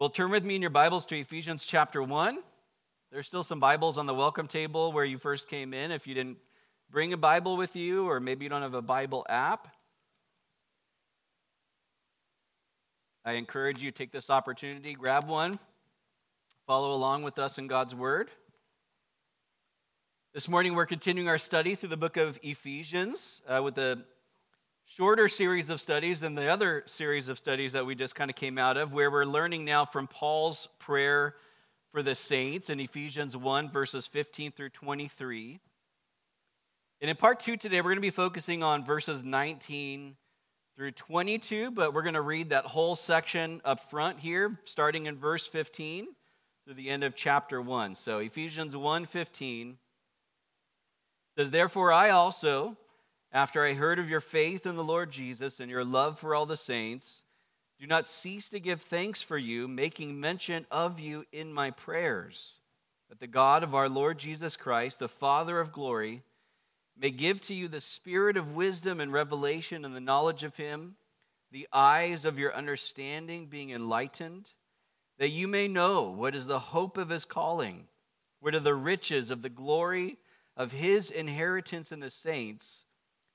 Well, turn with me in your Bibles to Ephesians chapter 1. There's still some Bibles on the welcome table where you first came in if you didn't bring a Bible with you, or maybe you don't have a Bible app. I encourage you to take this opportunity, grab one, follow along with us in God's Word. This morning, we're continuing our study through the book of Ephesians uh, with a shorter series of studies than the other series of studies that we just kind of came out of, where we're learning now from Paul's prayer for the saints in Ephesians 1, verses 15 through 23. And in part two today, we're going to be focusing on verses 19 through 22, but we're going to read that whole section up front here, starting in verse 15 through the end of chapter 1. So Ephesians 1 15 says, Therefore, I also, after I heard of your faith in the Lord Jesus and your love for all the saints, do not cease to give thanks for you, making mention of you in my prayers, that the God of our Lord Jesus Christ, the Father of glory, may give to you the spirit of wisdom and revelation and the knowledge of him, the eyes of your understanding being enlightened, that you may know what is the hope of his calling, what are the riches of the glory of his inheritance in the saints,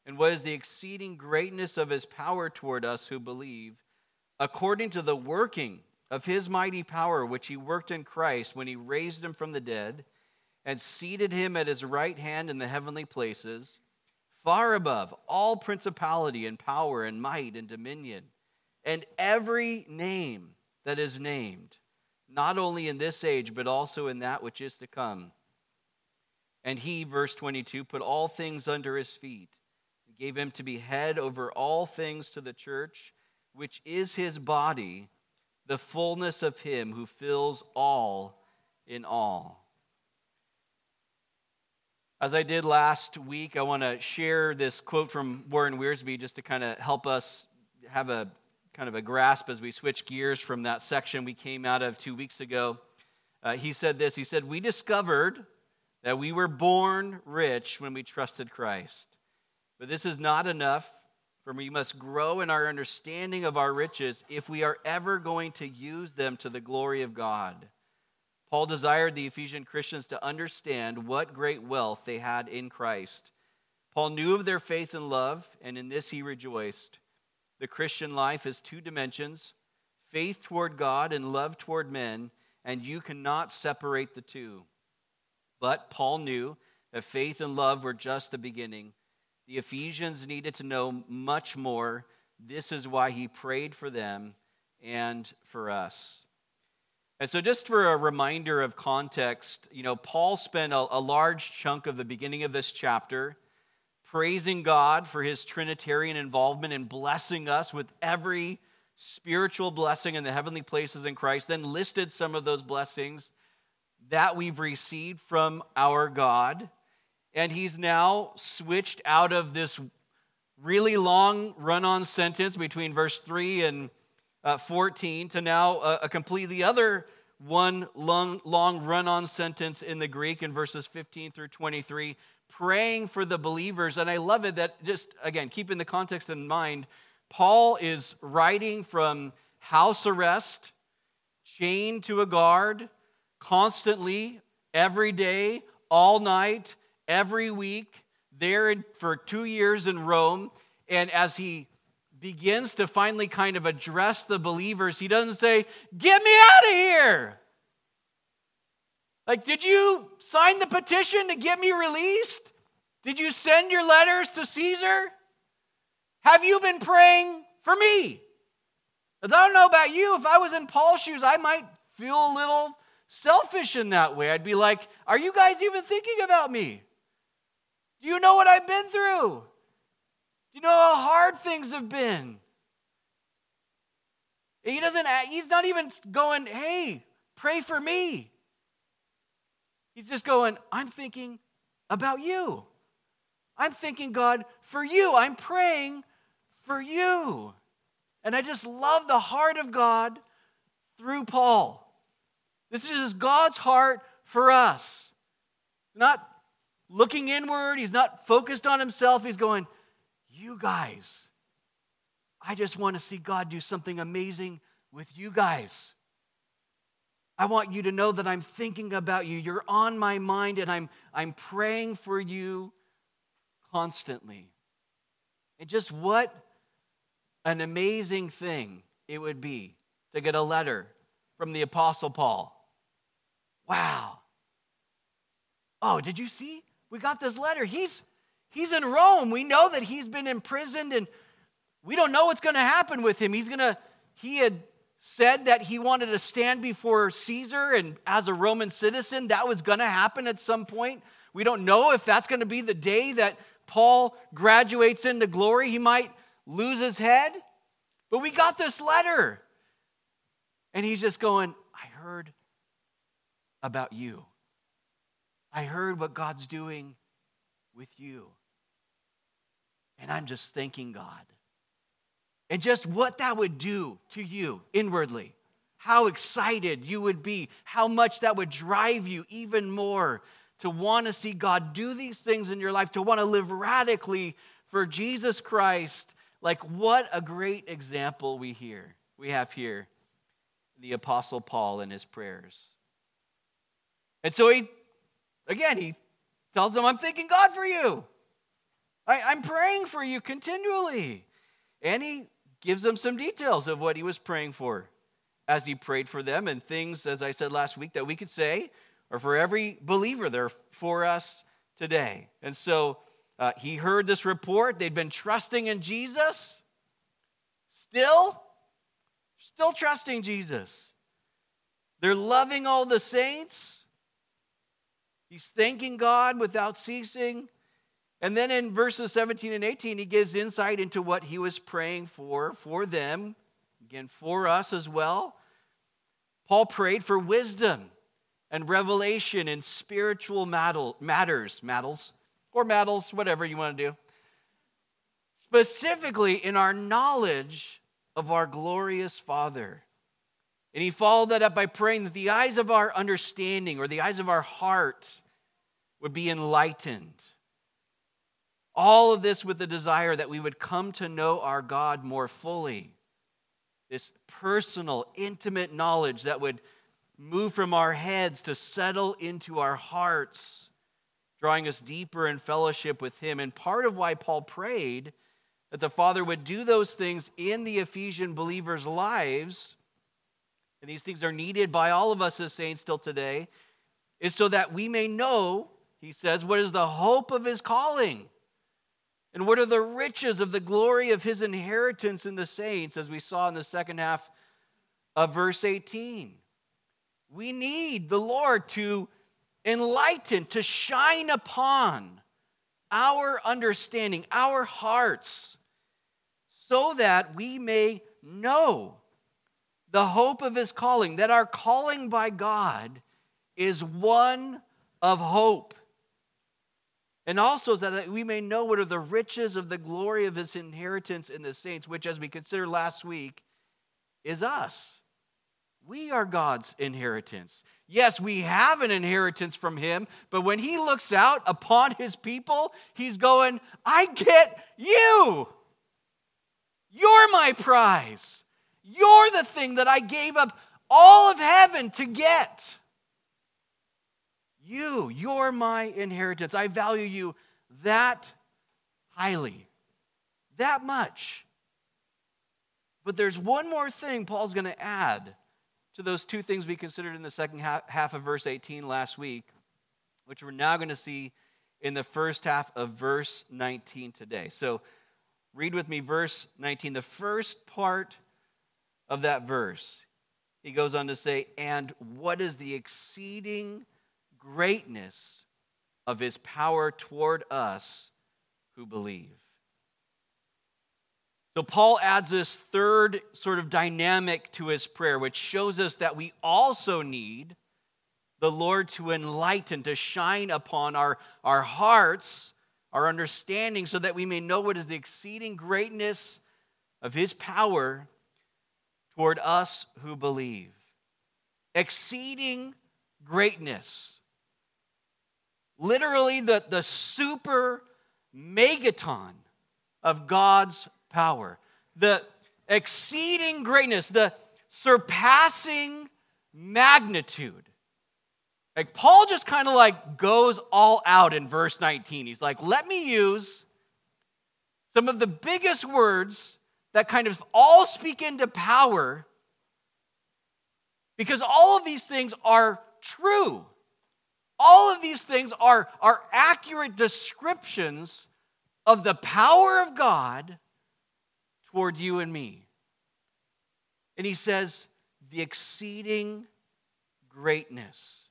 and what is the exceeding greatness of his power toward us who believe, according to the working of his mighty power, which he worked in Christ when he raised him from the dead and seated him at his right hand in the heavenly places, far above all principality and power and might and dominion, and every name that is named, not only in this age, but also in that which is to come. And he, verse 22, put all things under his feet, gave him to be head over all things to the church, which is his body, the fullness of him who fills all in all. As I did last week, I want to share this quote from Warren Wiersbe just to kind of help us have a kind of a grasp as we switch gears from that section we came out of two weeks ago. Uh, he said this He said, We discovered that we were born rich when we trusted Christ. But this is not enough, for we must grow in our understanding of our riches if we are ever going to use them to the glory of God. Paul desired the Ephesian Christians to understand what great wealth they had in Christ. Paul knew of their faith and love, and in this he rejoiced. The Christian life is two dimensions faith toward God and love toward men, and you cannot separate the two. But Paul knew that faith and love were just the beginning. The Ephesians needed to know much more. This is why he prayed for them and for us. And so, just for a reminder of context, you know, Paul spent a, a, large chunk of the beginning of this chapter praising God for his Trinitarian involvement and blessing us with every spiritual blessing in the heavenly places in Christ, then listed some of those blessings that we've received from our God. And he's now switched out of this really long run on sentence between verse 3 and uh, 14 to now a, a completely other one long, long run on sentence in the Greek in verses 15 through 23, praying for the believers. And I love it that just, again, keeping the context in mind, Paul is writing from house arrest, chained to a guard, constantly, every day, all night, every week, there for two years in Rome. And as he begins to finally kind of address the believers, he doesn't say, Get me out of here. Like, did you sign the petition to get me released? Did you send your letters to Caesar? Have you been praying for me? I don't know about you. If I was in Paul's shoes, I might feel a little selfish in that way. I'd be like, Are you guys even thinking about me? Do you know what I've been through? Do you know how hard things have been? He doesn't, he's not even going, Hey, pray for me. He's just going, I'm thinking about you. I'm thinking, God, for you. I'm praying for you. And I just love the heart of God through Paul. This is God's heart for us. Not looking inward, he's not focused on himself. He's going, You guys, I just want to see God do something amazing with you guys. I want you to know that I'm thinking about you. You're on my mind, and I'm, I'm praying for you constantly. And just what an amazing thing it would be to get a letter from the Apostle Paul. Wow. Oh, did you see? We got this letter. He's, he's in Rome. We know that he's been imprisoned and we don't know what's going to happen with him. He's going to, he had said that he wanted to stand before Caesar, and as a Roman citizen, that was going to happen at some point. We don't know if that's going to be the day that Paul graduates into glory. He might lose his head. But we got this letter. And he's just going, I heard about you. I heard what God's doing with you. And I'm just thanking God and just what that would do to you inwardly. How excited you would be, how much that would drive you even more to want to see God do these things in your life, to want to live radically for Jesus Christ. Like, what a great example we hear we have here the Apostle Paul in his prayers. And so he, again, he tells them, I'm thanking God for you. I, am praying for you continually. And he gives them some details of what he was praying for as he prayed for them, and things, as I said last week, that we could say are for every believer. They're for us today. And so uh, he heard this report. They'd been trusting in Jesus. Still, still trusting Jesus. They're loving all the saints. He's thanking God without ceasing. And then in verses 17 and 18, he gives insight into what he was praying for, for them, again, for us as well. Paul prayed for wisdom and revelation in spiritual matters, matters, or matters, whatever you want to do. Specifically in our knowledge of our glorious Father. And he followed that up by praying that the eyes of our understanding or the eyes of our heart would be enlightened all of this with the desire that we would come to know our God more fully. This personal, intimate knowledge that would move from our heads to settle into our hearts, drawing us deeper in fellowship with Him. And part of why Paul prayed that the Father would do those things in the Ephesian believers' lives, and these things are needed by all of us as saints still today, is so that we may know, he says, what is the hope of His calling? And what are the riches of the glory of his inheritance in the saints, as we saw in the second half of verse 18? We need the Lord to enlighten, to shine upon our understanding, our hearts, so that we may know the hope of his calling, that our calling by God is one of hope and also so that we may know what are the riches of the glory of his inheritance in the saints, which, as we considered last week, is us. We are God's inheritance. Yes, we have an inheritance from him, but when he looks out upon his people, he's going, I get you. You're my prize. You're the thing that I gave up all of heaven to get. You, you're my inheritance. I value you that highly, that much. But there's one more thing Paul's going to add to those two things we considered in the second half of verse 18 last week, which we're now going to see in the first half of verse 19 today. So read with me verse 19, the first part of that verse. He goes on to say, And what is the exceeding greatness of his power toward us who believe. So, Paul adds this third sort of dynamic to his prayer, which shows us that we also need the Lord to enlighten, to shine upon our, our hearts, our understanding, so that we may know what is the exceeding greatness of his power toward us who believe. Exceeding greatness literally the, the super megaton of God's power, the exceeding greatness, the surpassing magnitude. Like Paul just kind of like goes all out in verse 19. He's like, let me use some of the biggest words that kind of all speak into power because all of these things are true. All of these things are, are accurate descriptions of the power of God toward you and me. And he says, the exceeding greatness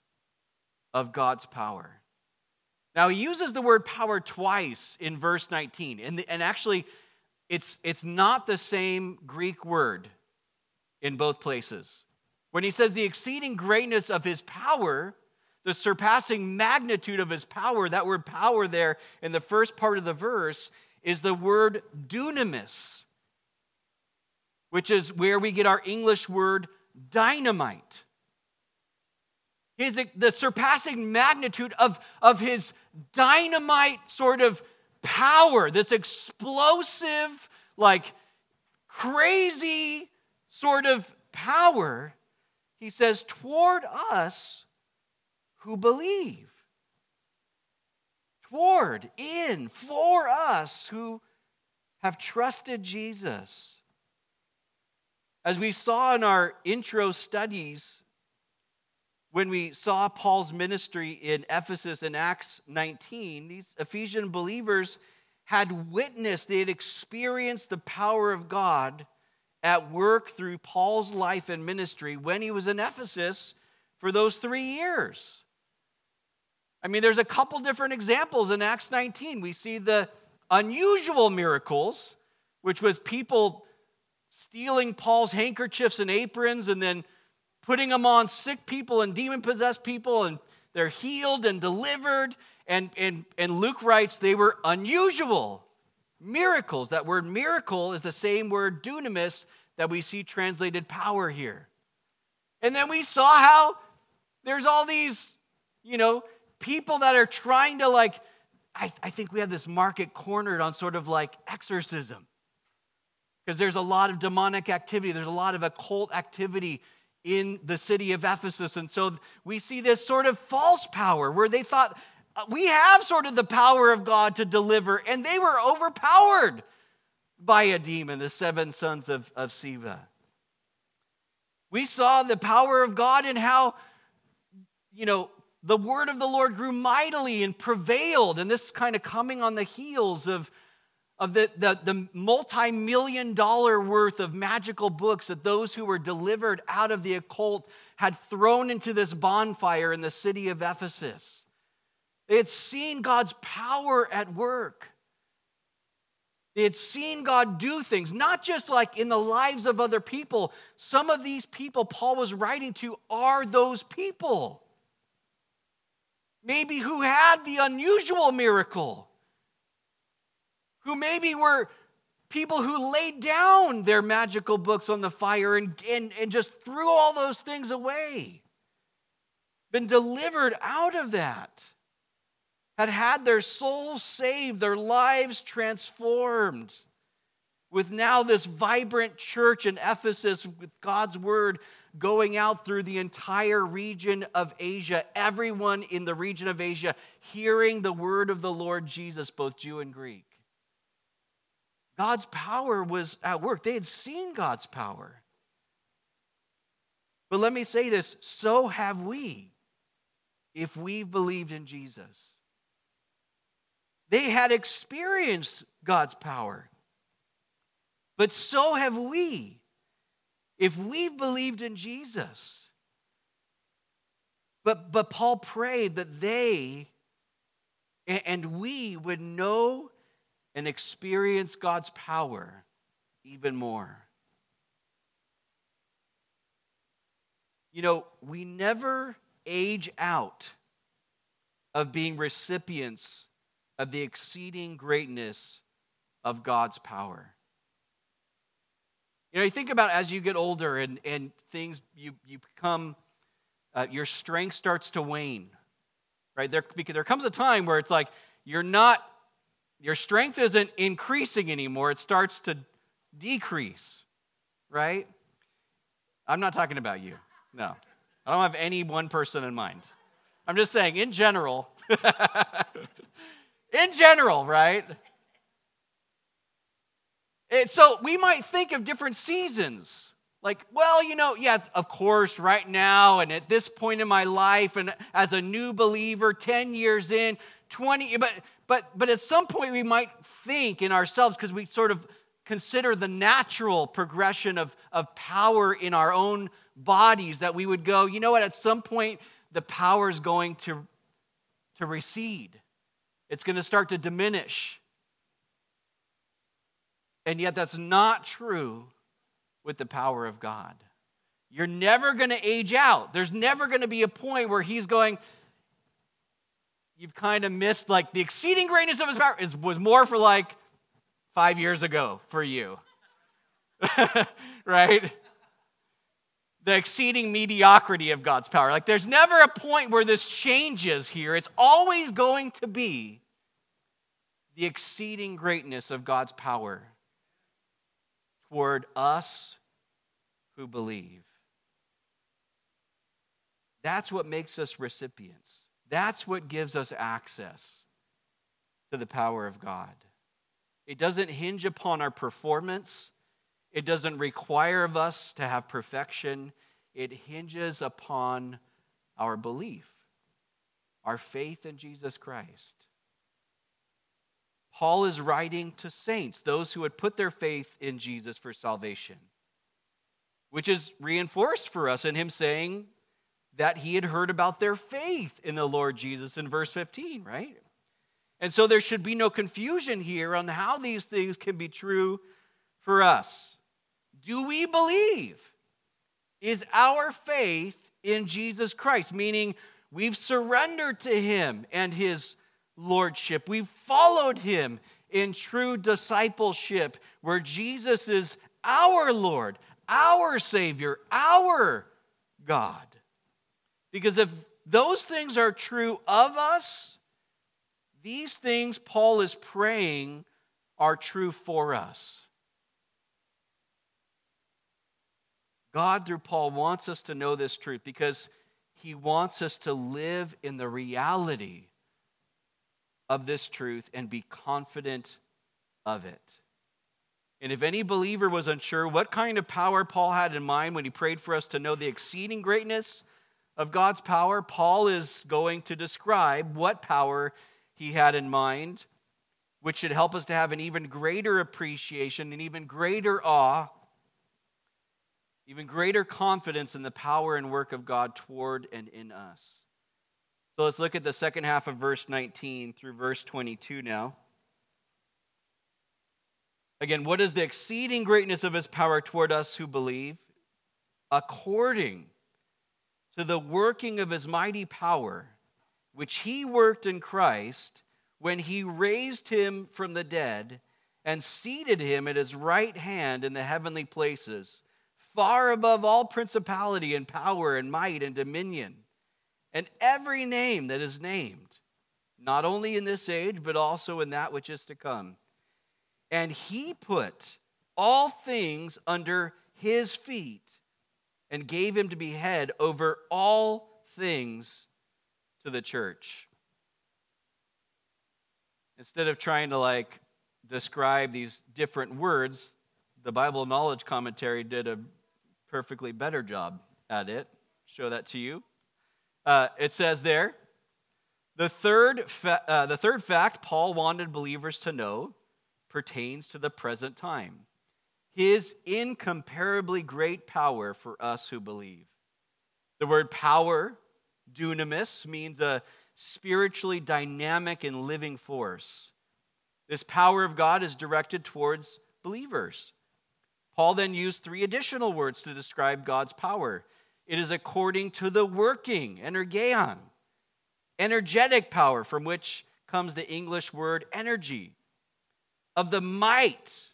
of God's power. Now, he uses the word power twice in verse 19. And, the, and actually, it's, it's not the same Greek word in both places. When he says the exceeding greatness of his power, the surpassing magnitude of his power, that word power there in the first part of the verse is the word dunamis, which is where we get our English word dynamite. His, the surpassing magnitude of, of his dynamite sort of power, this explosive, like crazy sort of power, he says, toward us who believe. Toward, in, for us who have trusted Jesus. As we saw in our intro studies, when we saw Paul's ministry in Ephesus in Acts 19, these Ephesian believers had witnessed, they had experienced the power of God at work through Paul's life and ministry when he was in Ephesus for those three years. I mean, there's a couple different examples in Acts 19. We see the unusual miracles, which was people stealing Paul's handkerchiefs and aprons and then putting them on sick people and demon possessed people, and they're healed and delivered. And, and, and Luke writes they were unusual miracles. That word miracle is the same word dunamis that we see translated power here. And then we saw how there's all these, you know, people that are trying to like, I, I think we have this market cornered on sort of like exorcism. Because there's a lot of demonic activity, there's a lot of occult activity in the city of Ephesus. And so we see this sort of false power where they thought, uh, we have sort of the power of God to deliver, and they were overpowered by a demon, the seven sons of, of Sceva. We saw the power of God and how, you know, the word of the Lord grew mightily and prevailed. And this kind of coming on the heels of, of the, the, the multi million dollar worth of magical books that those who were delivered out of the occult had thrown into this bonfire in the city of Ephesus. They had seen God's power at work. They had seen God do things, not just like in the lives of other people. Some of these people Paul was writing to are those people maybe who had the unusual miracle, who maybe were people who laid down their magical books on the fire and, and, and just threw all those things away, been delivered out of that, had had their souls saved, their lives transformed. With now this vibrant church in Ephesus with God's word going out through the entire region of Asia, everyone in the region of Asia hearing the word of the Lord Jesus, both Jew and Greek. God's power was at work. They had seen God's power. But let me say this so have we if we've believed in Jesus. They had experienced God's power, but so have we if we've believed in Jesus. But, but Paul prayed that they and we would know and experience God's power even more. You know, we never age out of being recipients of the exceeding greatness of God's power. You know, you think about as you get older and, and things, you, you become, uh, your strength starts to wane, right? There, because there comes a time where it's like you're not, your strength isn't increasing anymore, it starts to decrease, right? I'm not talking about you, no. I don't have any one person in mind. I'm just saying, in general, in general, right? And so we might think of different seasons. Like, well, you know, yeah, of course, right now and at this point in my life, and as a new believer, 10 years in, 20, but but but at some point we might think in ourselves, because we sort of consider the natural progression of, of power in our own bodies, that we would go, you know what, at some point the power is going to, to recede. It's going to start to diminish. And yet, that's not true with the power of God. You're never going to age out. There's never going to be a point where He's going, You've kind of missed, like, the exceeding greatness of His power is, was more for like five years ago for you. right? The exceeding mediocrity of God's power. Like, there's never a point where this changes here. It's always going to be the exceeding greatness of God's power toward us who believe. That's what makes us recipients. That's what gives us access to the power of God. It doesn't hinge upon our performance, it doesn't require of us to have perfection. It hinges upon our belief, our faith in Jesus Christ. Paul is writing to saints, those who had put their faith in Jesus for salvation, which is reinforced for us in him saying that he had heard about their faith in the Lord Jesus in verse 15, right? And so there should be no confusion here on how these things can be true for us. Do we believe? Is our faith in Jesus Christ, meaning we've surrendered to him and his lordship. We've followed him in true discipleship, where Jesus is our Lord, our Savior, our God. Because if those things are true of us, these things Paul is praying are true for us. God, through Paul, wants us to know this truth because he wants us to live in the reality of this truth and be confident of it. And if any believer was unsure what kind of power Paul had in mind when he prayed for us to know the exceeding greatness of God's power, Paul is going to describe what power he had in mind, which should help us to have an even greater appreciation, an even greater awe, even greater confidence in the power and work of God toward and in us. So let's look at the second half of verse 19 through verse 22 now. Again, what is the exceeding greatness of his power toward us who believe? According to the working of his mighty power, which he worked in Christ when he raised him from the dead and seated him at his right hand in the heavenly places, far above all principality and power and might and dominion and every name that is named, not only in this age, but also in that which is to come. And he put all things under his feet and gave him to be head over all things to the church. Instead of trying to like describe these different words, the Bible Knowledge Commentary did a perfectly better job at it. Show that to you. Uh, it says there, the third, fa- uh, the third fact Paul wanted believers to know pertains to the present time his incomparably great power for us who believe. The word power, dunamis, means a spiritually dynamic and living force. This power of God is directed towards believers. Paul then used three additional words to describe God's power it is according to the working, energeon, energetic power, from which comes the English word energy, of the might,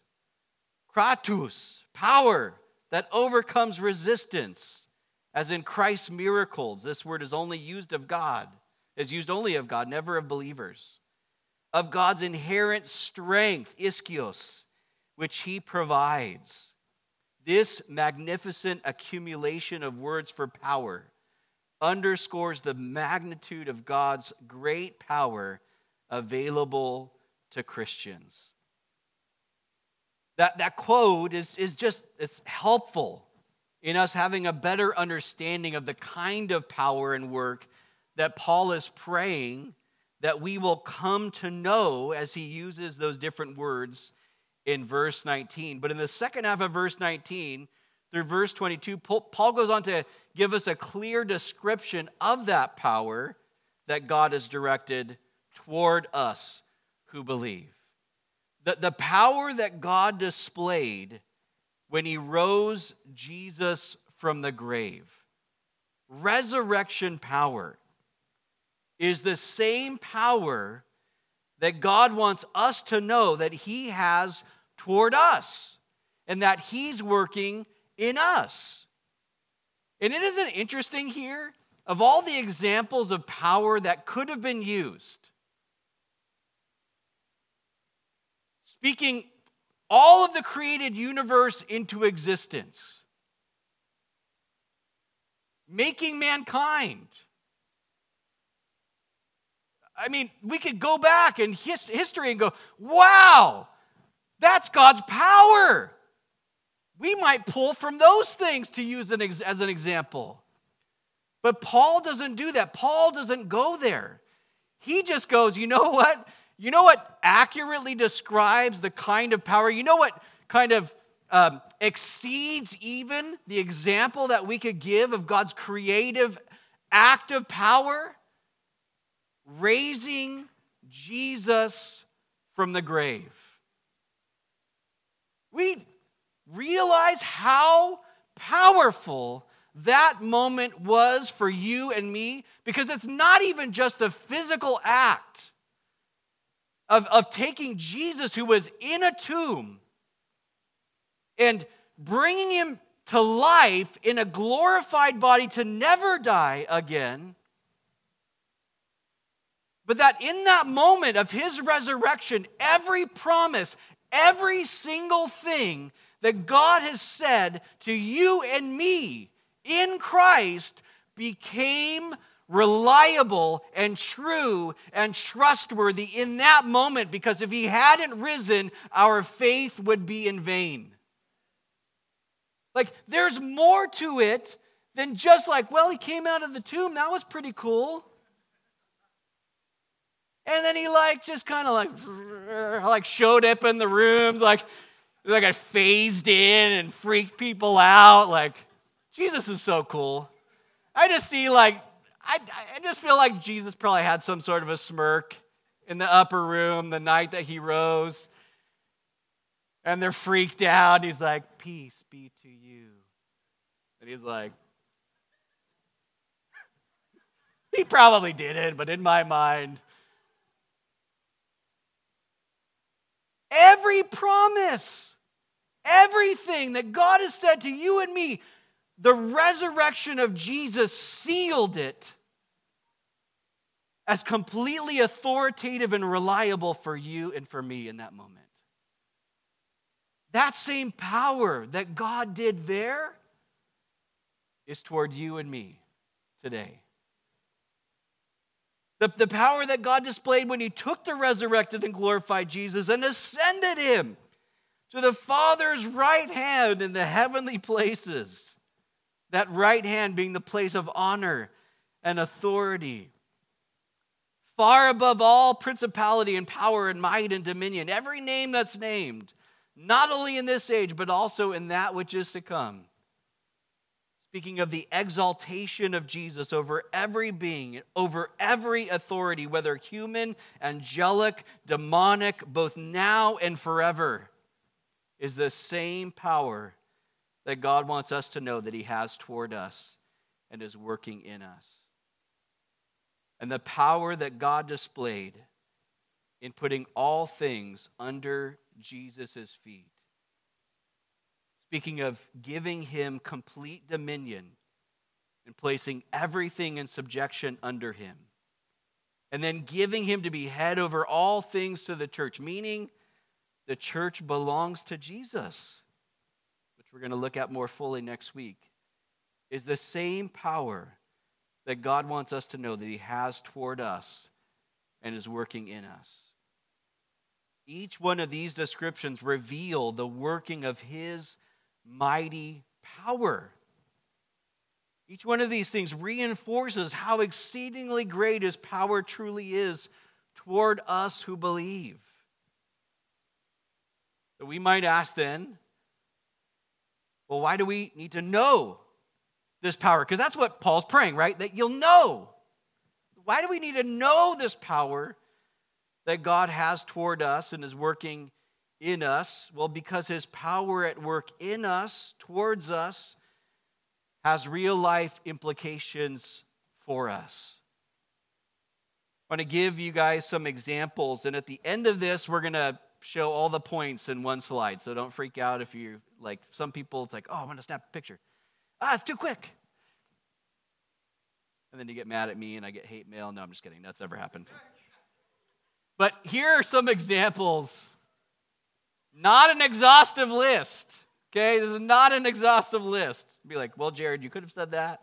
kratos, power that overcomes resistance, as in Christ's miracles. This word is only used of God, is used only of God, never of believers. Of God's inherent strength, ischios, which he provides this magnificent accumulation of words for power underscores the magnitude of God's great power available to Christians. That, that quote is, is just it's helpful in us having a better understanding of the kind of power and work that Paul is praying that we will come to know as he uses those different words in verse 19. But in the second half of verse 19 through verse 22, Paul goes on to give us a clear description of that power that God has directed toward us who believe. The, the power that God displayed when he rose Jesus from the grave. Resurrection power is the same power that God wants us to know that he has toward us and that he's working in us. And it isn't interesting here of all the examples of power that could have been used. Speaking all of the created universe into existence, making mankind. I mean, we could go back in history and go, wow, that's God's power. We might pull from those things to use an ex- as an example. But Paul doesn't do that. Paul doesn't go there. He just goes, you know what? You know what accurately describes the kind of power? You know what kind of um, exceeds even the example that we could give of God's creative act of power? Raising Jesus from the grave. We realize how powerful that moment was for you and me because it's not even just a physical act of, of taking Jesus, who was in a tomb, and bringing him to life in a glorified body to never die again. But that in that moment of his resurrection, every promise, every single thing that God has said to you and me in Christ became reliable and true and trustworthy in that moment because if he hadn't risen, our faith would be in vain. Like, there's more to it than just like, well, he came out of the tomb. That was pretty cool. And then he like just kind of like like showed up in the rooms, like like I phased in and freaked people out. Like Jesus is so cool. I just see like I, I just feel like Jesus probably had some sort of a smirk in the upper room the night that he rose. And they're freaked out. He's like, Peace be to you. And he's like, He probably did it, but in my mind, every promise, everything that God has said to you and me, the resurrection of Jesus sealed it as completely authoritative and reliable for you and for me in that moment. That same power that God did there is toward you and me today. The, the power that God displayed when He took the resurrected and glorified Jesus and ascended Him to the Father's right hand in the heavenly places that right hand being the place of honor and authority. Far above all principality and power and might and dominion, every name that's named, not only in this age, but also in that which is to come. Speaking of the exaltation of Jesus over every being, over every authority, whether human, angelic, demonic, both now and forever, is the same power that God wants us to know that He has toward us and is working in us. And the power that God displayed in putting all things under Jesus' feet. Speaking of giving him complete dominion and placing everything in subjection under him. And then giving him to be head over all things to the church, meaning the church belongs to Jesus which we're going to look at more fully next week, is the same power that God wants us to know that He has toward us and is working in us. Each one of these descriptions reveal the working of His mighty power. Each one of these things reinforces how exceedingly great His power truly is toward us who believe. So we might ask then, well, why do we need to know this power? Because that's what Paul's praying, right? That you'll know. Why do we need to know this power that God has toward us and is working in us? Well, because his power at work in us, towards us, has real life implications for us. I want to give you guys some examples, and at the end of this, we're going to show all the points in one slide. So don't freak out if you like some people, it's like, oh, I want to snap a picture. Ah, it's too quick. And then you get mad at me and I get hate mail. No, I'm just kidding. That's never happened. But here are some examples. Not an exhaustive list. Okay, this is not an exhaustive list. Be like, well, Jared, you could have said that.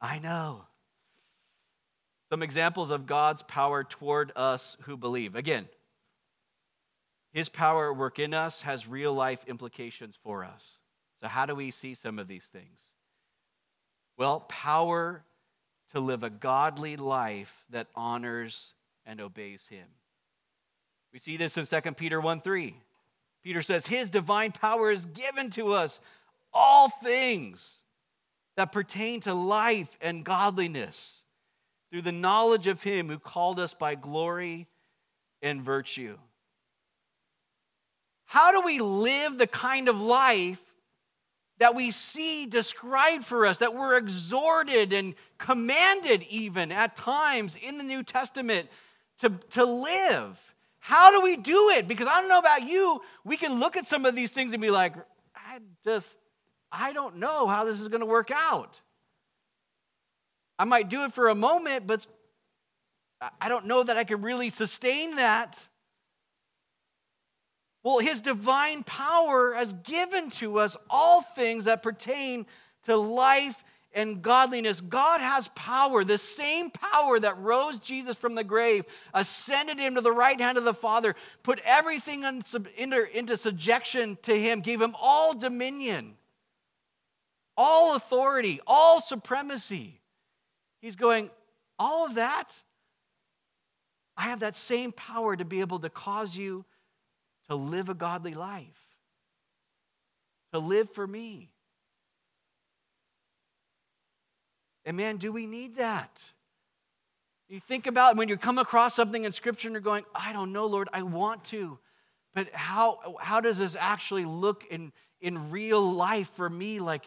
I know. Some examples of God's power toward us who believe. Again, his power work in us has real life implications for us. So, how do we see some of these things? Well, power to live a godly life that honors and obeys him. We see this in 2 Peter 1 3. Peter says, His divine power is given to us all things that pertain to life and godliness through the knowledge of Him who called us by glory and virtue. How do we live the kind of life that we see described for us, that we're exhorted and commanded, even at times in the New Testament, to, to live? How do we do it? Because I don't know about you, we can look at some of these things and be like, I just, I don't know how this is going to work out. I might do it for a moment, but I don't know that I can really sustain that. Well, his divine power has given to us all things that pertain to life and godliness. God has power, the same power that rose Jesus from the grave, ascended him to the right hand of the Father, put everything into subjection to him, gave him all dominion, all authority, all supremacy. He's going, all of that, I have that same power to be able to cause you to live a godly life, to live for me. And man, do we need that? You think about when you come across something in Scripture and you're going, I don't know, Lord, I want to, but how, how does this actually look in, in real life for me? Like,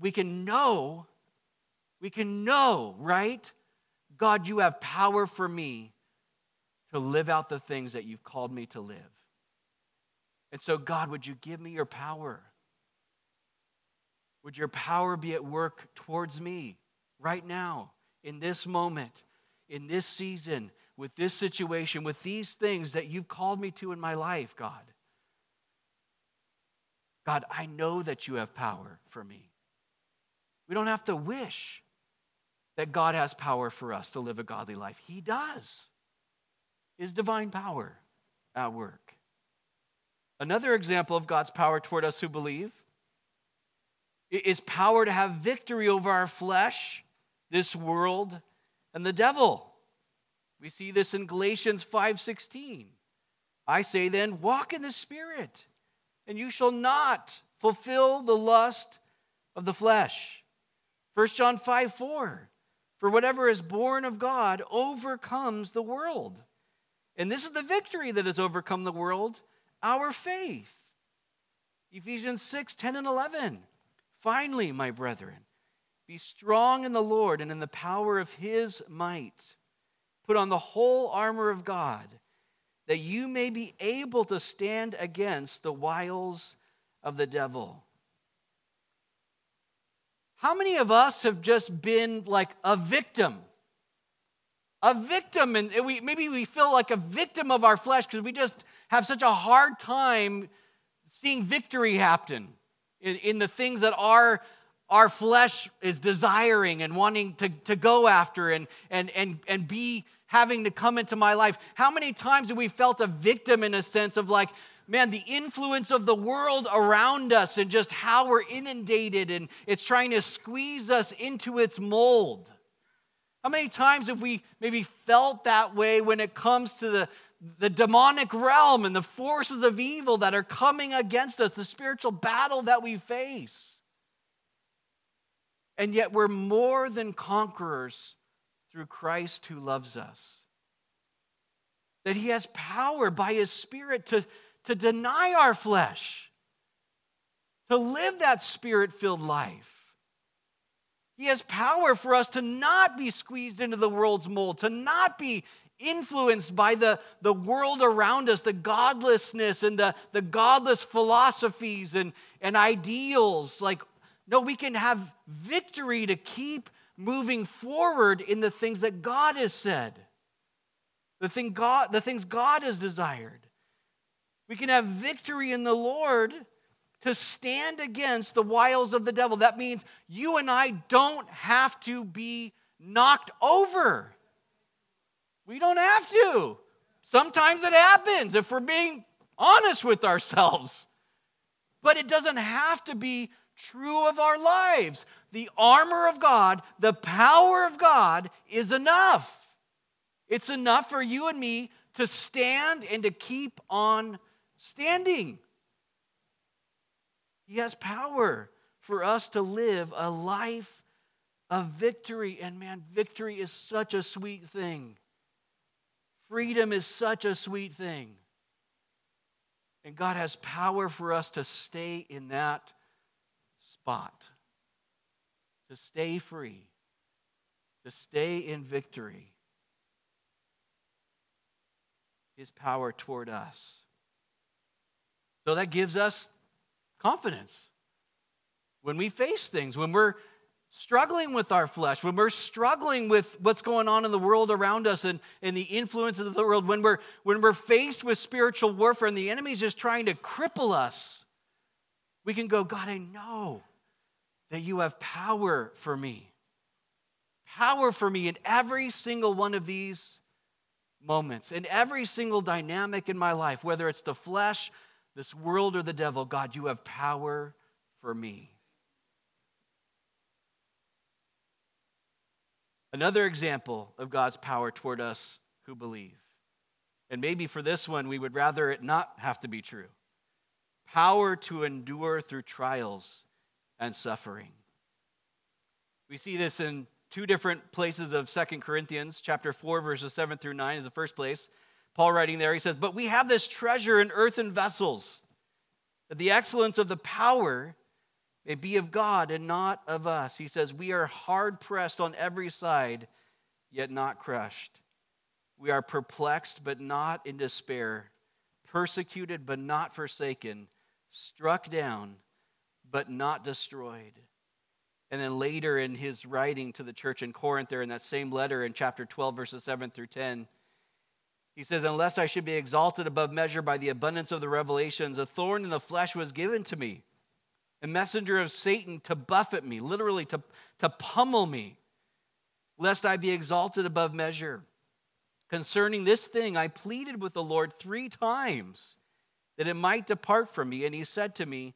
we can know, we can know, right? God, you have power for me to live out the things that you've called me to live. And so, God, would you give me your power? Would your power be at work towards me right now, in this moment, in this season, with this situation, with these things that you've called me to in my life, God? God, I know that you have power for me. We don't have to wish that God has power for us to live a godly life. He does. His divine power at work. Another example of God's power toward us who believe is power to have victory over our flesh, this world, and the devil. We see this in Galatians 5:16. I say then, walk in the spirit, and you shall not fulfill the lust of the flesh. 1 John 5 4. For whatever is born of God overcomes the world. And this is the victory that has overcome the world, our faith. Ephesians 6 10 and 11. Finally, my brethren, be strong in the Lord and in the power of his might. Put on the whole armor of God, that you may be able to stand against the wiles of the devil. How many of us have just been like a victim? A victim, and we, maybe we feel like a victim of our flesh because we just have such a hard time seeing victory happen in, in the things that are, our flesh is desiring and wanting to, to go after and, and, and, and be having to come into my life. How many times have we felt a victim in a sense of like, man, the influence of the world around us and just how we're inundated and it's trying to squeeze us into its mold? How many times have we maybe felt that way when it comes to the, the demonic realm and the forces of evil that are coming against us, the spiritual battle that we face? And yet we're more than conquerors through Christ who loves us. That he has power by his Spirit to, to deny our flesh, to live that spirit filled life. He has power for us to not be squeezed into the world's mold, to not be influenced by the, the world around us, the godlessness and the, the godless philosophies and, and ideals. Like, no, we can have victory to keep moving forward in the things that God has said, the, thing God, the things God has desired. We can have victory in the Lord to stand against the wiles of the devil. That means you and I don't have to be knocked over. We don't have to. Sometimes it happens if we're being honest with ourselves. But it doesn't have to be true of our lives. The armor of God, the power of God is enough. It's enough for you and me to stand and to keep on standing. He has power for us to live a life of victory. And man, victory is such a sweet thing. Freedom is such a sweet thing. And God has power for us to stay in that spot, to stay free, to stay in victory. His power toward us. So that gives us confidence when we face things, when we're struggling with our flesh, when we're struggling with what's going on in the world around us and, and the influences of the world, when we're, when we're faced with spiritual warfare and the enemy's just trying to cripple us, we can go, God, I know that you have power for me. Power for me in every single one of these moments, in every single dynamic in my life, whether it's the flesh, this world, or the devil. God, you have power for me. Another example of God's power toward us who believe. And maybe for this one, we would rather it not have to be true. Power to endure through trials and suffering. We see this in two different places of Second Corinthians, chapter 4, verses 7 through 9 is the first place. Paul writing there, he says, But we have this treasure in earthen vessels, that the excellence of the power may be of God and not of us. He says, We are hard pressed on every side, yet not crushed. We are perplexed, but not in despair, persecuted, but not forsaken, struck down, but not destroyed. And then later in his writing to the church in Corinth, there in that same letter in chapter 12, verses 7 through 10, he says, Unless I should be exalted above measure by the abundance of the revelations, a thorn in the flesh was given to me a messenger of Satan to buffet me, literally to, to pummel me, lest I be exalted above measure. Concerning this thing, I pleaded with the Lord three times that it might depart from me. And he said to me,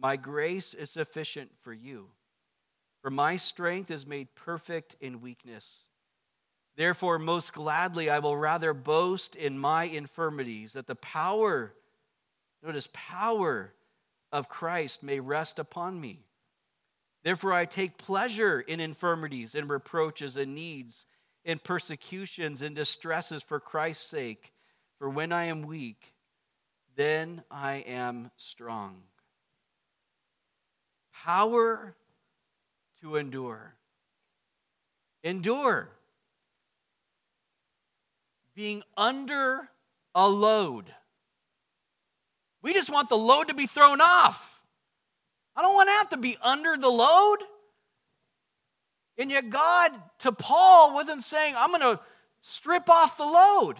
My grace is sufficient for you, for my strength is made perfect in weakness. Therefore, most gladly, I will rather boast in my infirmities, that the power, notice, power of Christ may rest upon me. Therefore, I take pleasure in infirmities and reproaches and needs, in persecutions and distresses for Christ's sake. For when I am weak, then I am strong. Power to endure. Endure. Being under a load. We just want the load to be thrown off. I don't want to have to be under the load. And yet, God to Paul wasn't saying, I'm going to strip off the load.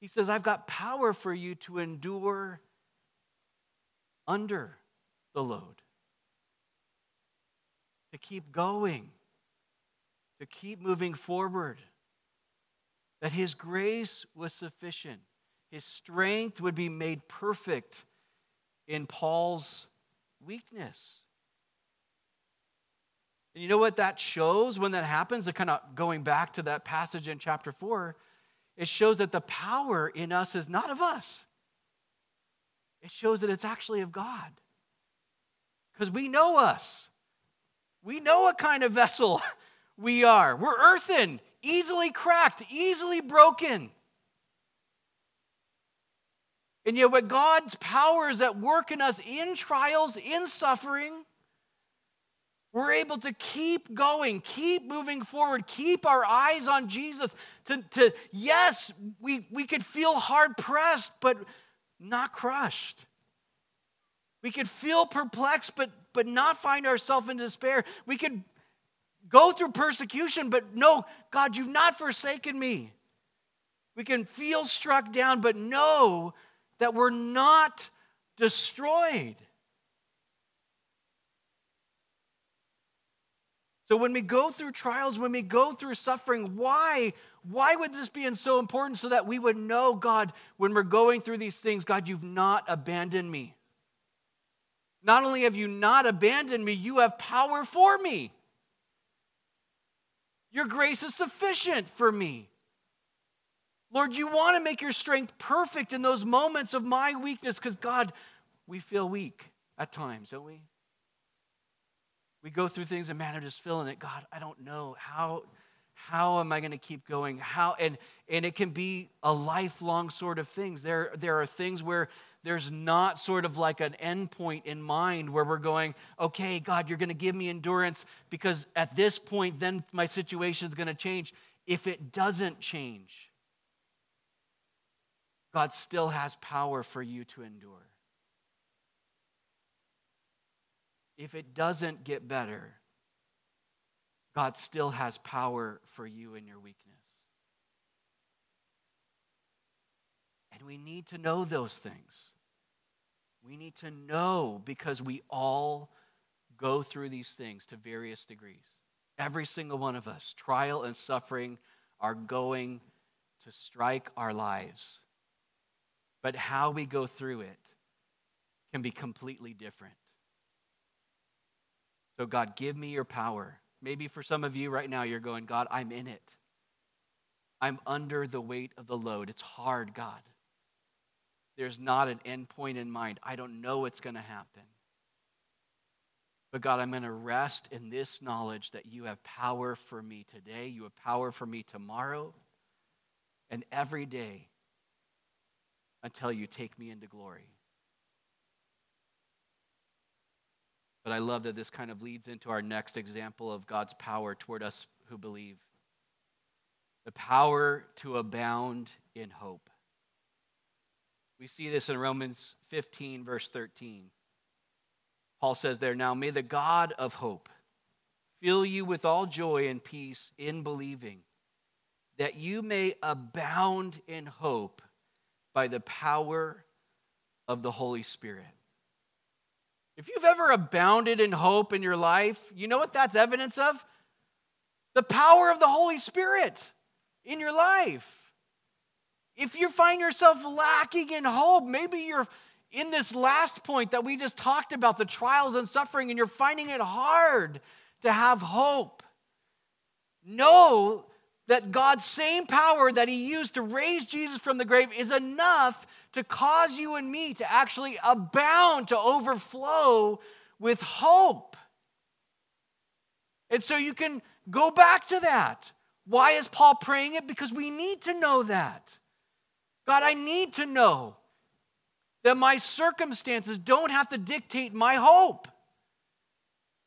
He says, I've got power for you to endure under the load. to keep going, to keep moving forward, that His grace was sufficient, His strength would be made perfect in Paul's weakness. And you know what that shows when that happens? Kind of going back to that passage in chapter 4, it shows that the power in us is not of us. It shows that it's actually of God. Because we know us. We know what kind of vessel we are. We're earthen, easily cracked, easily broken. And yet, what God's power is at work in us in trials, in suffering, we're able to keep going, keep moving forward, keep our eyes on Jesus. To, to yes, we, we could feel hard pressed, but not crushed. We could feel perplexed, but, but not find ourselves in despair. We could go through persecution, but no, God, you've not forsaken me. We can feel struck down, but know that we're not destroyed. So when we go through trials, when we go through suffering, why? Why would this be so important? So that we would know, God, when we're going through these things, God, you've not abandoned me. Not only have you not abandoned me, you have power for me. Your grace is sufficient for me. Lord, you want to make your strength perfect in those moments of my weakness because, God, we feel weak at times, don't we? we go through things and man, I'm just feeling it. God, I don't know how how am I going to keep going? How and and it can be a lifelong sort of things. There there are things where there's not sort of like an end point in mind where we're going, okay, God, you're going to give me endurance because at this point, then my situation is going to change. If it doesn't change, God still has power for you to endure. if it doesn't get better, God still has power for you in your weakness. And we need to know those things. We need to know because we all go through these things to various degrees. Every single one of us, trial and suffering are going to strike our lives. But how we go through it can be completely different. So, God, give me your power. Maybe for some of you right now, you're going, God, I'm in it. I'm under the weight of the load. It's hard, God. There's not an end point in mind. I don't know what's going to happen. But God, I'm going to rest in this knowledge that you have power for me today, you have power for me tomorrow, and every day until you take me into glory. But I love that this kind of leads into our next example of God's power toward us who believe the power to abound in hope. We see this in Romans 15, verse 13. Paul says there, Now may the God of hope fill you with all joy and peace in believing, that you may abound in hope by the power of the Holy Spirit. If you've ever abounded in hope in your life, you know what that's evidence of? The power of the Holy Spirit in your life. If you find yourself lacking in hope, maybe you're in this last point that we just talked about the trials and suffering, and you're finding it hard to have hope. Know that God's same power that He used to raise Jesus from the grave is enough to cause you and me to actually abound, to overflow with hope. And so you can go back to that. Why is Paul praying it? Because we need to know that. God, I need to know that my circumstances don't have to dictate my hope,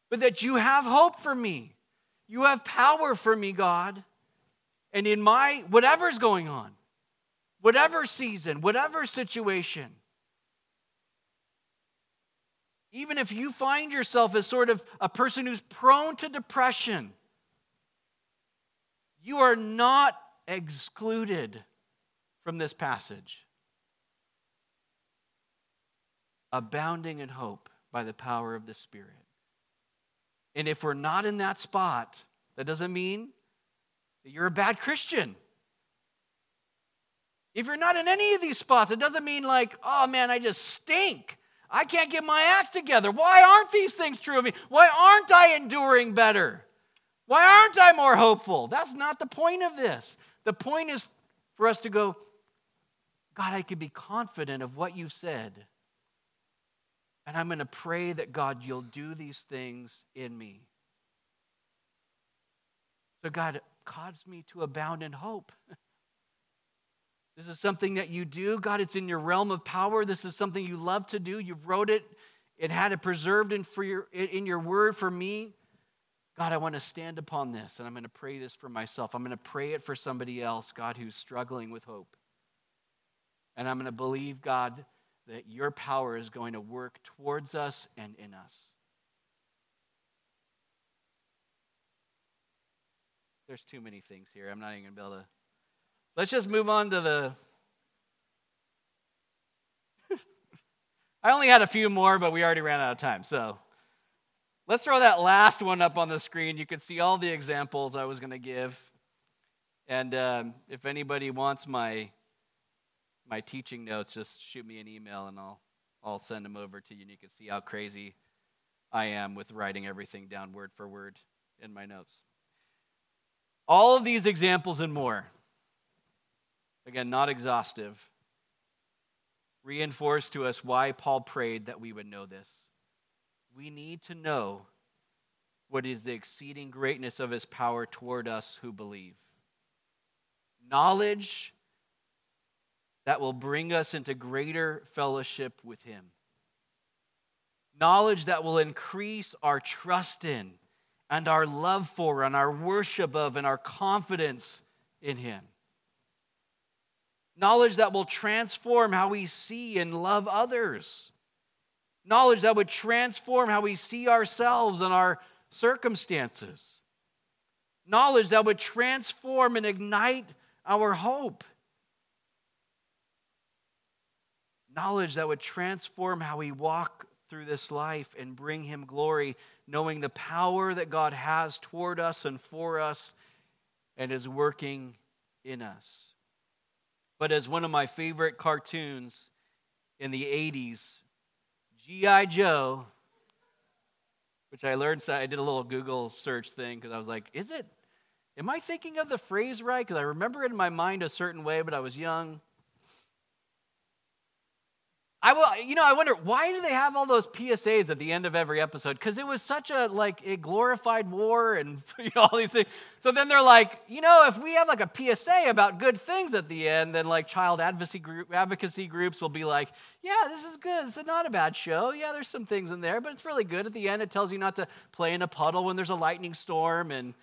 but that you have hope for me. You have power for me, God. And in my whatever's going on, whatever season, whatever situation. Even if you find yourself as sort of a person who's prone to depression, you are not excluded from this passage. Abounding in hope by the power of the Spirit. And if we're not in that spot, that doesn't mean that you're a bad Christian. If you're not in any of these spots, it doesn't mean like, oh man, I just stink. I can't get my act together. Why aren't these things true of me? Why aren't I enduring better? Why aren't I more hopeful? That's not the point of this. The point is for us to go, God, I can be confident of what you said. And I'm going to pray that, God, you'll do these things in me. So, God, cause me to abound in hope. This is something that you do. God, it's in your realm of power. This is something you love to do. You've wrote it and had it preserved in, for your, in your word for me. God, I want to stand upon this and I'm going to pray this for myself. I'm going to pray it for somebody else, God, who's struggling with hope. And I'm going to believe, God, that your power is going to work towards us and in us. There's too many things here. I'm not even going to be able to Let's just move on to the. I only had a few more, but we already ran out of time. So let's throw that last one up on the screen. You can see all the examples I was going to give. And um, if anybody wants my my teaching notes, just shoot me an email and I'll I'll send them over to you. And you can see how crazy I am with writing everything down word for word in my notes. All of these examples and more again, not exhaustive, reinforce to us why Paul prayed that we would know this. We need to know what is the exceeding greatness of his power toward us who believe. Knowledge that will bring us into greater fellowship with him. Knowledge that will increase our trust in and our love for and our worship of and our confidence in him knowledge that will transform how we see and love others, knowledge that would transform how we see ourselves and our circumstances, knowledge that would transform and ignite our hope. Knowledge that would transform how we walk through this life and bring Him glory, knowing the power that God has toward us and for us and is working in us but as one of my favorite cartoons in the 80s, G.I. Joe, which I learned, I did a little Google search thing because I was like, is it, am I thinking of the phrase right? Because I remember it in my mind a certain way, but I was young. I will, you know, I wonder why do they have all those PSAs at the end of every episode? Because it was such a like a glorified war and you know, all these things. So then they're like, you know, if we have like a PSA about good things at the end, then like child advocacy group advocacy groups will be like, yeah, this is good. Is not a bad show. Yeah, there's some things in there, but it's really good. At the end, it tells you not to play in a puddle when there's a lightning storm and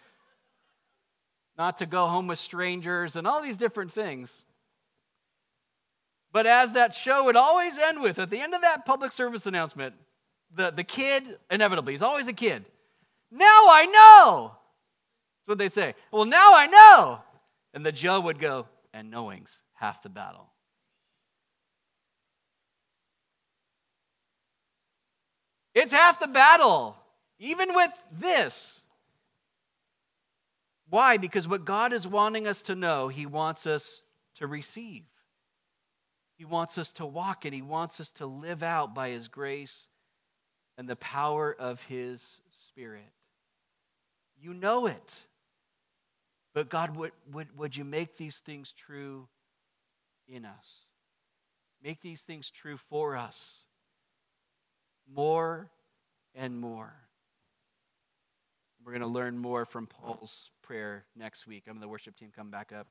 not to go home with strangers and all these different things. But as that show would always end with, at the end of that public service announcement, the, the kid, inevitably, he's always a kid. Now I know. That's what they say. Well, now I know. And the Joe would go, and knowing's half the battle. It's half the battle, even with this. Why? Because what God is wanting us to know, He wants us to receive. He wants us to walk and He wants us to live out by His grace and the power of His Spirit. You know it. But God, would, would, would you make these things true in us? Make these things true for us more and more. We're going to learn more from Paul's prayer next week. I'm the worship team come back up.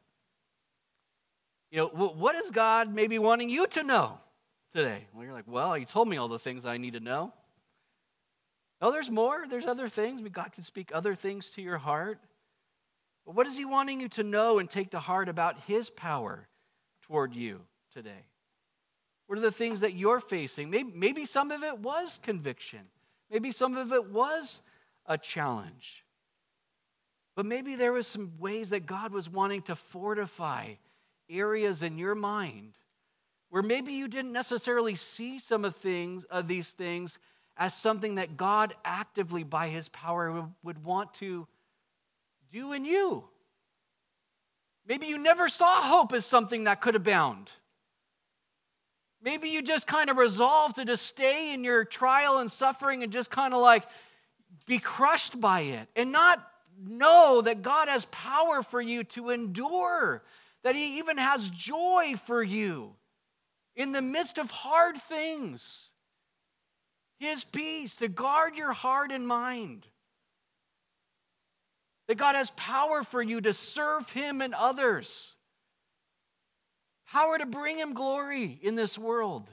You know, what is God maybe wanting you to know today? Well, you're like, well, He told me all the things I need to know. No, there's more. There's other things. God can speak other things to your heart. But what is He wanting you to know and take to heart about His power toward you today? What are the things that you're facing? Maybe, maybe some of it was conviction. Maybe some of it was a challenge. But maybe there was some ways that God was wanting to fortify areas in your mind where maybe you didn't necessarily see some of things of these things as something that God actively, by his power, would want to do in you. Maybe you never saw hope as something that could abound. Maybe you just kind of resolved to just stay in your trial and suffering and just kind of like be crushed by it and not know that God has power for you to endure, that He even has joy for you in the midst of hard things. His peace to guard your heart and mind. That God has power for you to serve Him and others power to bring him glory in this world.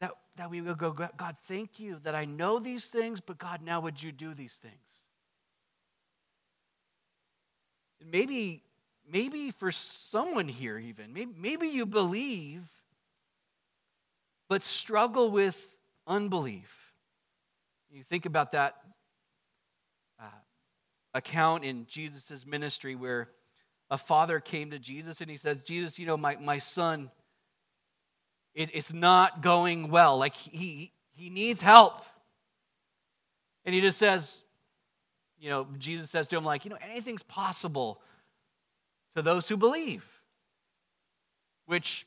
That, that we will go, God, thank you that I know these things, but God, now would you do these things? Maybe, maybe for someone here, even, maybe, maybe you believe, but struggle with unbelief. You think about that uh, account in Jesus' ministry where a father came to Jesus and he says, Jesus, you know, my, my son, it, it's not going well. Like he, he needs help. And he just says, you know, Jesus says to him, like, you know, anything's possible to those who believe. Which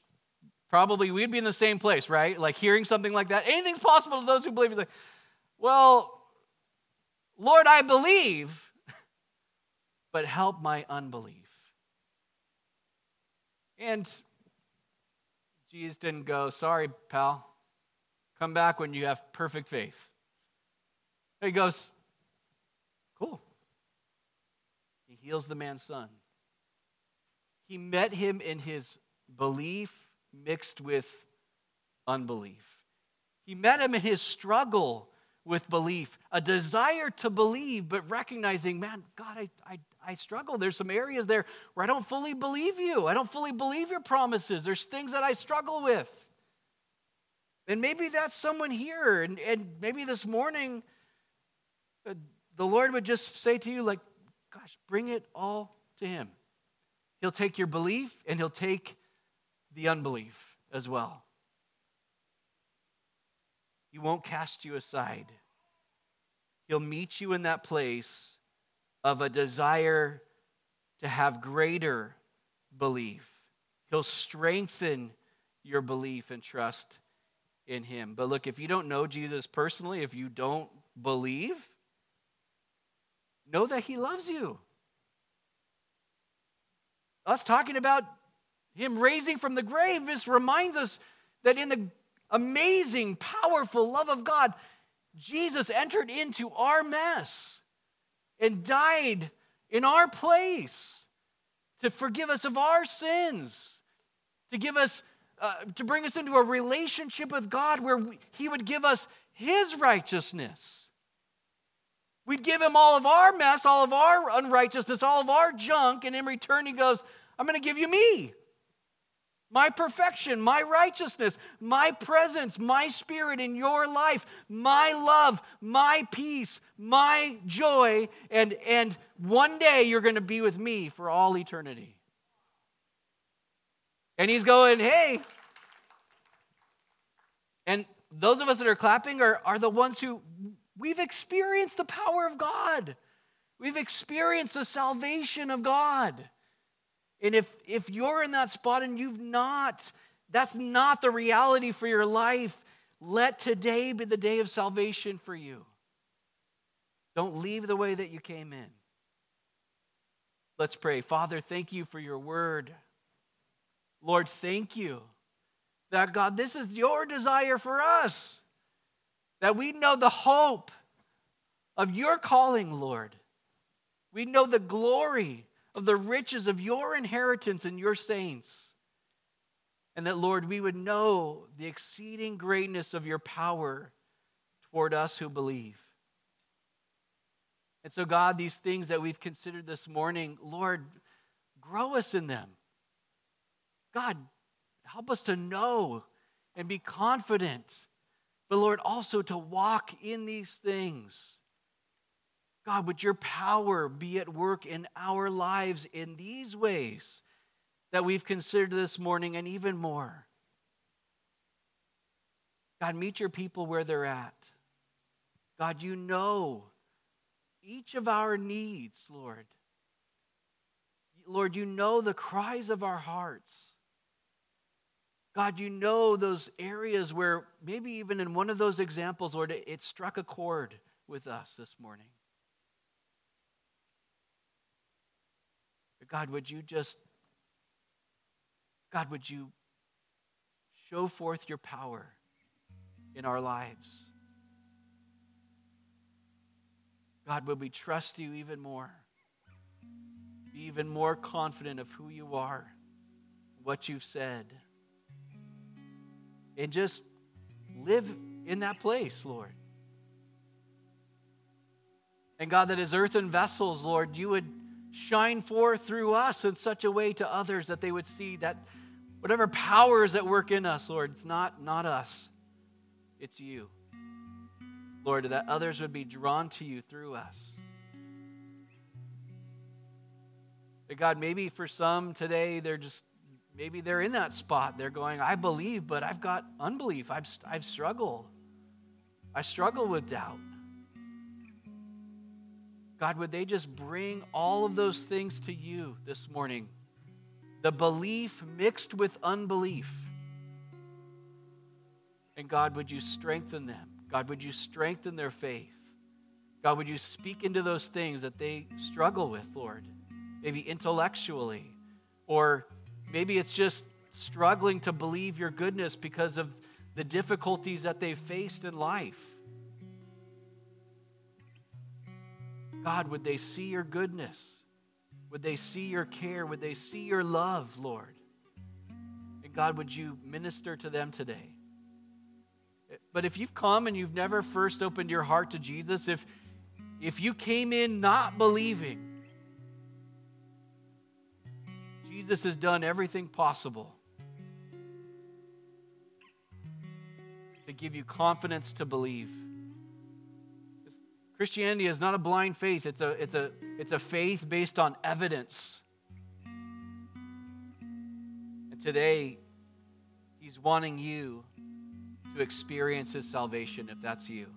probably we'd be in the same place, right? Like hearing something like that. Anything's possible to those who believe. Like, well, Lord, I believe, but help my unbelief. And Jesus didn't go, sorry, pal, come back when you have perfect faith. He goes, cool. He heals the man's son. He met him in his belief mixed with unbelief. He met him in his struggle with belief, a desire to believe, but recognizing, man, God, I, I, I struggle. There's some areas there where I don't fully believe you. I don't fully believe your promises. There's things that I struggle with. And maybe that's someone here, and, and maybe this morning, uh, the Lord would just say to you, like, gosh, bring it all to Him. He'll take your belief and He'll take the unbelief as well. He won't cast you aside. He'll meet you in that place of a desire to have greater belief. He'll strengthen your belief and trust in Him. But look, if you don't know Jesus personally, if you don't believe, know that He loves you. Us talking about Him raising from the grave, this reminds us that in the amazing, powerful love of God, Jesus entered into our mess and died in our place to forgive us of our sins, to give us, uh, to bring us into a relationship with God where we, He would give us His righteousness. We'd give Him all of our mess, all of our unrighteousness, all of our junk, and in return, He goes, I'm going to give you me my perfection, my righteousness, my presence, my spirit in your life, my love, my peace, my joy, and, and one day you're going to be with me for all eternity. And he's going, hey. And those of us that are clapping are, are the ones who we've experienced the power of God. We've experienced the salvation of God. And if, if you're in that spot and you've not, that's not the reality for your life, let today be the day of salvation for you. Don't leave the way that you came in. Let's pray. Father, thank you for your word. Lord, thank you that, God, this is your desire for us, that we know the hope of your calling, Lord. We know the glory of the riches of your inheritance and your saints. And that, Lord, we would know the exceeding greatness of your power toward us who believe. And so, God, these things that we've considered this morning, Lord, grow us in them. God, help us to know and be confident, but Lord, also to walk in these things. God, would your power be at work in our lives in these ways that we've considered this morning and even more? God, meet your people where they're at. God, you know each of our needs, Lord. Lord, you know the cries of our hearts. God, you know those areas where maybe even in one of those examples, Lord, it struck a chord with us this morning. God, would you just, God, would you show forth your power in our lives? God, would we trust you even more? Be even more confident of who you are, what you've said. And just live in that place, Lord. And God, that as earthen vessels, Lord, you would shine forth through us in such a way to others that they would see that whatever power is at work in us, Lord, it's not, not us, it's you. Lord, that others would be drawn to you through us. But God, maybe for some today, they're just, maybe they're in that spot. They're going, I believe, but I've got unbelief. I've, I've struggled. I struggle with doubt. God, would they just bring all of those things to you this morning? The belief mixed with unbelief. And God, would you strengthen them? God, would you strengthen their faith? God, would you speak into those things that they struggle with, Lord? Maybe intellectually, or maybe it's just struggling to believe your goodness because of the difficulties that they've faced in life. God, would they see your goodness? Would they see your care? Would they see your love, Lord? And God, would you minister to them today? But if you've come and you've never first opened your heart to Jesus, if, if you came in not believing, Jesus has done everything possible to give you confidence to believe. Christianity is not a blind faith, it's a, it's a, it's a faith based on evidence. And today, He's wanting you to experience his salvation if that's you.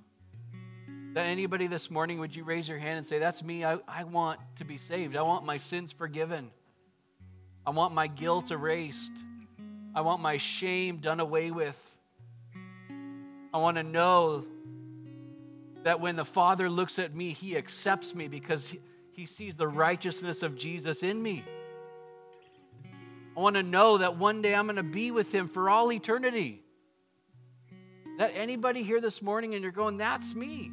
That anybody this morning, would you raise your hand and say, That's me. I, I want to be saved. I want my sins forgiven. I want my guilt erased. I want my shame done away with. I want to know that when the Father looks at me, he accepts me because he, sees the righteousness of Jesus in me. I want to know that one day I'm going to be with him for all eternity. That anybody here this morning and you're going, that's me.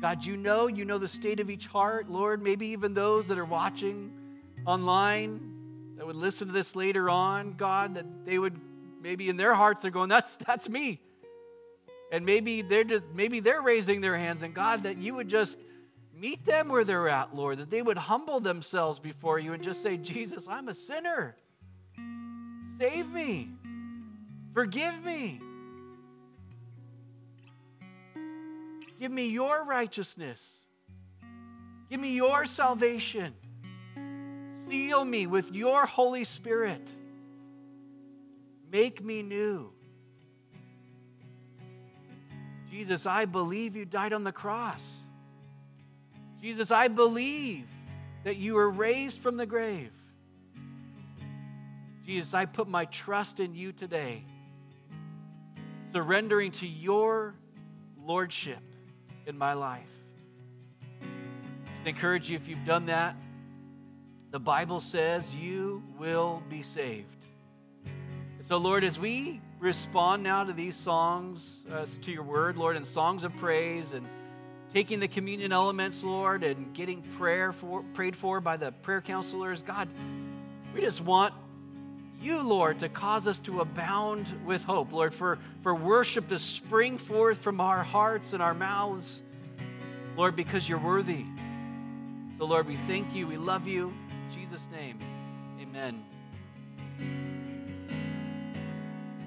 God, you know, you know the state of each heart, Lord. Maybe even those that are watching online that would listen to this later on, God, that they would maybe in their hearts they're going, That's that's me. And maybe they're just maybe they're raising their hands, and God, that you would just meet them where they're at, Lord, that they would humble themselves before you and just say, Jesus, I'm a sinner. Save me. Forgive me. Give me your righteousness. Give me your salvation. Seal me with your Holy Spirit. Make me new. Jesus, I believe you died on the cross. Jesus, I believe that you were raised from the grave. Jesus, I put my trust in you today, surrendering to your lordship in my life. I encourage you if you've done that, the Bible says you will be saved. So, Lord, as we respond now to these songs, uh, to your word, Lord, and songs of praise and taking the communion elements, Lord, and getting prayer for, prayed for by the prayer counselors, God, we just want you, Lord, to cause us to abound with hope, Lord, for, for worship to spring forth from our hearts and our mouths, Lord, because you're worthy. So, Lord, we thank you. We love you. In Jesus' name, amen.